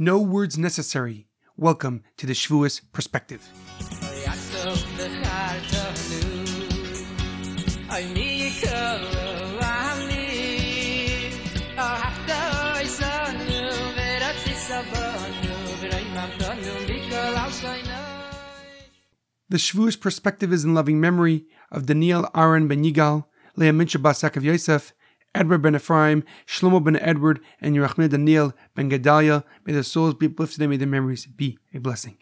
No words necessary. Welcome to the Shavuos Perspective. The Shavuos Perspective is in loving memory of Daniel Aaron ben Yigal, Leah Mintche Bas Yosef, Edward ben Efraim, Shlomo ben Edward, and Yirachmiel Daniel ben Gedalia. May their souls be uplifted and may their memories be a blessing.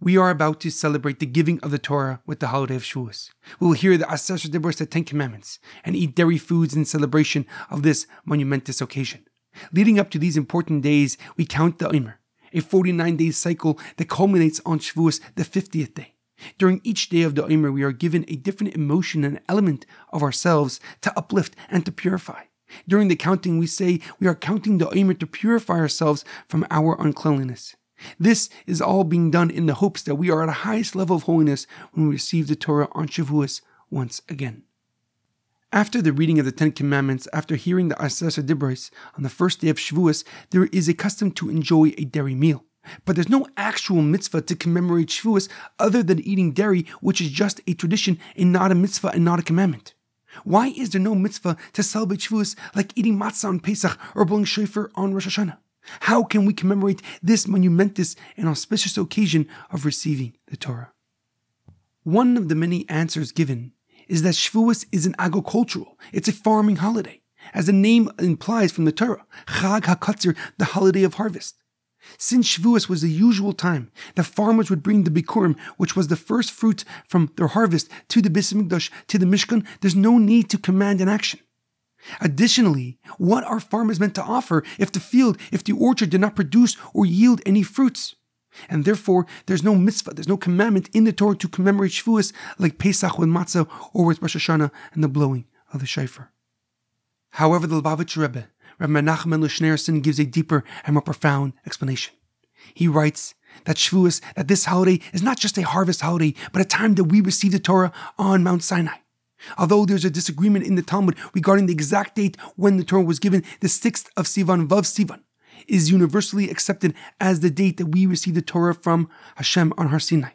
We are about to celebrate the giving of the Torah with the holiday of Shavuos. We will hear the Aser Dibros, the Ten Commandments, and eat dairy foods in celebration of this monumentous occasion. Leading up to these important days, we count the Omer, a 49 day cycle that culminates on Shavuos, the 50th day. During each day of the Omer, we are given a different emotion and element of ourselves to uplift and to purify. During the counting, we say we are counting the Omer to purify ourselves from our uncleanliness. This is all being done in the hopes that we are at a highest level of holiness when we receive the Torah on Shavuos once again. After the reading of the Ten Commandments, after hearing the Aser Dibros on the first day of Shavuos, there is a custom to enjoy a dairy meal. But there's no actual mitzvah to commemorate Shavuos other than eating dairy, which is just a tradition and not a mitzvah and not a commandment. Why is there no mitzvah to celebrate Shavuos like eating matzah on Pesach or blowing shofar on Rosh Hashanah? How can we commemorate this monumentous and auspicious occasion of receiving the Torah? One of the many answers given is that Shavuos is an agricultural, it's a farming holiday. As the name implies from the Torah, Chag HaKatzir, the holiday of harvest. Since Shavuos was the usual time, the farmers would bring the Bikurim, which was the first fruit from their harvest, to the Beis Hamikdash, to the Mishkan. There's no need to command an action. Additionally, what are farmers meant to offer if the field, if the orchard did not produce or yield any fruits? And therefore, there's no mitzvah, there's no commandment in the Torah to commemorate Shavuos like Pesach with matzah or with Rosh Hashanah and the blowing of the shofar. However, the Lubavitch Rebbe Rabbi Menachem Lushnerson gives a deeper and more profound explanation. He writes that Shavuos, that this holiday is not just a harvest holiday, but a time that we receive the Torah on Mount Sinai. Although there's a disagreement in the Talmud regarding the exact date when the Torah was given, the 6th of Sivan, Vav Sivan, is universally accepted as the date that we receive the Torah from Hashem on Har Sinai.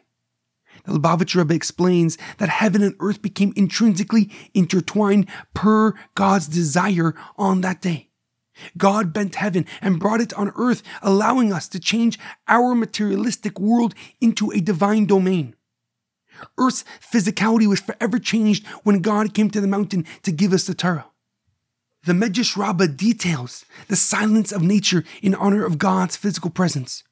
The Lubavitch Rebbe explains that heaven and earth became intrinsically intertwined per God's desire on that day. God bent heaven and brought it on earth, allowing us to change our materialistic world into a divine domain. Earth's physicality was forever changed when God came to the mountain to give us the Torah. The Medrash Rabbah details the silence of nature in honor of God's physical presence.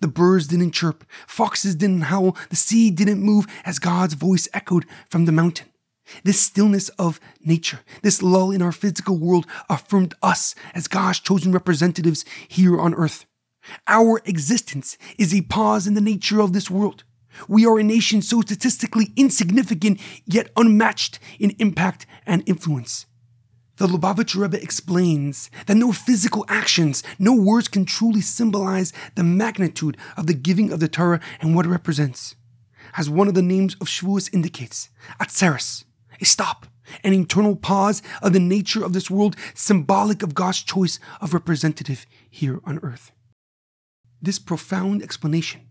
The birds didn't chirp, foxes didn't howl, the sea didn't move as God's voice echoed from the mountain. This stillness of nature, this lull in our physical world affirmed us as God's chosen representatives here on earth. Our existence is a pause in the nature of this world. We are a nation so statistically insignificant yet unmatched in impact and influence. The Lubavitch Rebbe explains that no physical actions, no words can truly symbolize the magnitude of the giving of the Torah and what it represents. As one of the names of Shavuos indicates, Atzeres, a stop, an internal pause of the nature of this world, symbolic of God's choice of representative here on earth. This profound explanation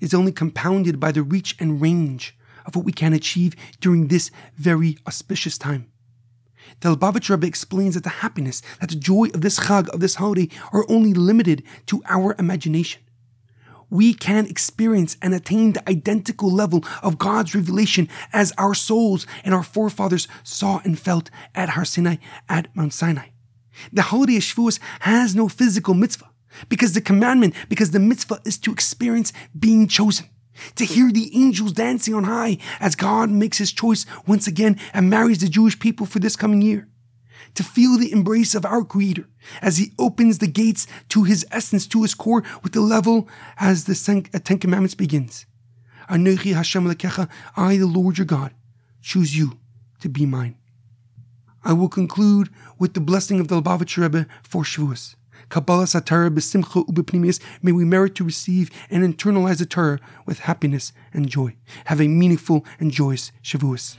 is only compounded by the reach and range of what we can achieve during this very auspicious time. The Lubavitch Rebbe explains that the happiness, that the joy of this Chag, of this holiday, are only limited to our imagination we can experience and attain the identical level of God's revelation as our souls and our forefathers saw and felt at Har Sinai, at Mount Sinai. The holiday of Shavuos has no physical mitzvah because the commandment, because the mitzvah is to experience being chosen. To hear the angels dancing on high as God makes his choice once again and marries the Jewish people for this coming year to feel the embrace of our Creator as He opens the gates to His essence, to His core, with the level as the Ten uh, Commandments begins. Anochi Hashem Elokecha, I, the Lord your God, choose you to be mine. I will conclude with the blessing of the Lubavitch Rebbe for Shavuos. Kabbalas HaTorah b'simcha ubepnimius, may we merit to receive and internalize the Torah with happiness and joy. Have a meaningful and joyous Shavuos.